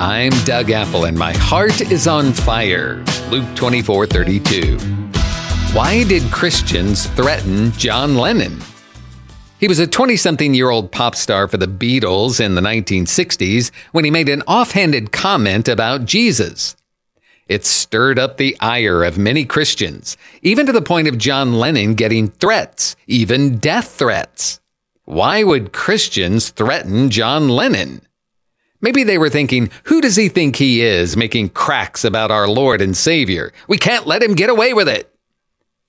I'm Doug Apple and my heart is on fire. Luke 24 32. Why did Christians threaten John Lennon? He was a 20 something year old pop star for the Beatles in the 1960s when he made an offhanded comment about Jesus. It stirred up the ire of many Christians, even to the point of John Lennon getting threats, even death threats. Why would Christians threaten John Lennon? Maybe they were thinking, who does he think he is making cracks about our Lord and Savior? We can't let him get away with it.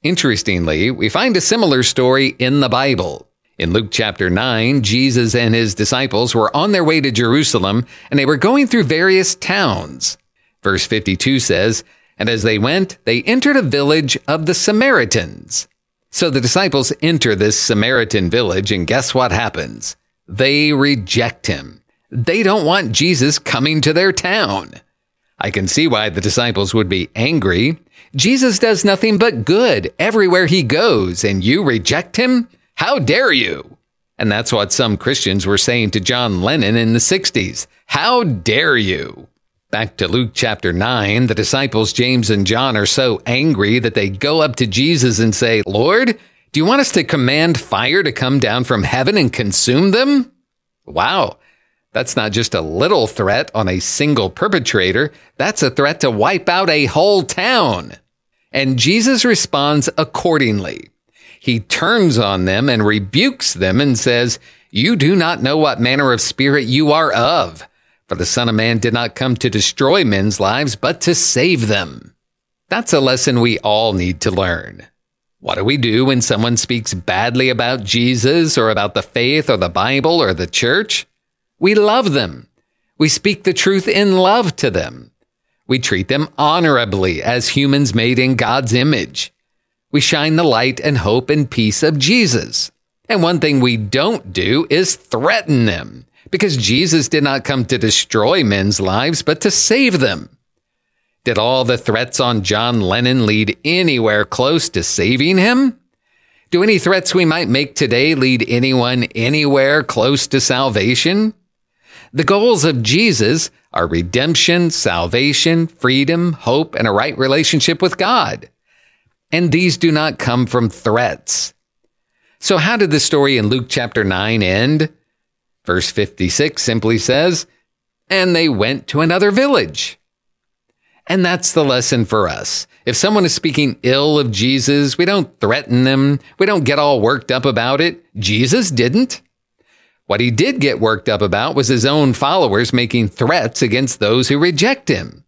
Interestingly, we find a similar story in the Bible. In Luke chapter 9, Jesus and his disciples were on their way to Jerusalem and they were going through various towns. Verse 52 says, And as they went, they entered a village of the Samaritans. So the disciples enter this Samaritan village and guess what happens? They reject him. They don't want Jesus coming to their town. I can see why the disciples would be angry. Jesus does nothing but good everywhere he goes, and you reject him? How dare you? And that's what some Christians were saying to John Lennon in the 60s. How dare you? Back to Luke chapter 9, the disciples James and John are so angry that they go up to Jesus and say, Lord, do you want us to command fire to come down from heaven and consume them? Wow. That's not just a little threat on a single perpetrator. That's a threat to wipe out a whole town. And Jesus responds accordingly. He turns on them and rebukes them and says, You do not know what manner of spirit you are of. For the Son of Man did not come to destroy men's lives, but to save them. That's a lesson we all need to learn. What do we do when someone speaks badly about Jesus or about the faith or the Bible or the church? We love them. We speak the truth in love to them. We treat them honorably as humans made in God's image. We shine the light and hope and peace of Jesus. And one thing we don't do is threaten them because Jesus did not come to destroy men's lives, but to save them. Did all the threats on John Lennon lead anywhere close to saving him? Do any threats we might make today lead anyone anywhere close to salvation? The goals of Jesus are redemption, salvation, freedom, hope, and a right relationship with God. And these do not come from threats. So how did the story in Luke chapter 9 end? Verse 56 simply says, and they went to another village. And that's the lesson for us. If someone is speaking ill of Jesus, we don't threaten them. We don't get all worked up about it. Jesus didn't. What he did get worked up about was his own followers making threats against those who reject him.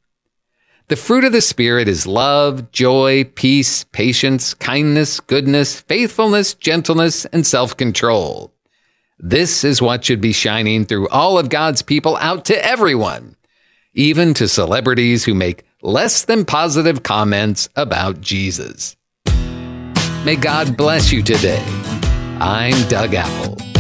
The fruit of the Spirit is love, joy, peace, patience, kindness, goodness, faithfulness, gentleness, and self control. This is what should be shining through all of God's people out to everyone, even to celebrities who make less than positive comments about Jesus. May God bless you today. I'm Doug Apple.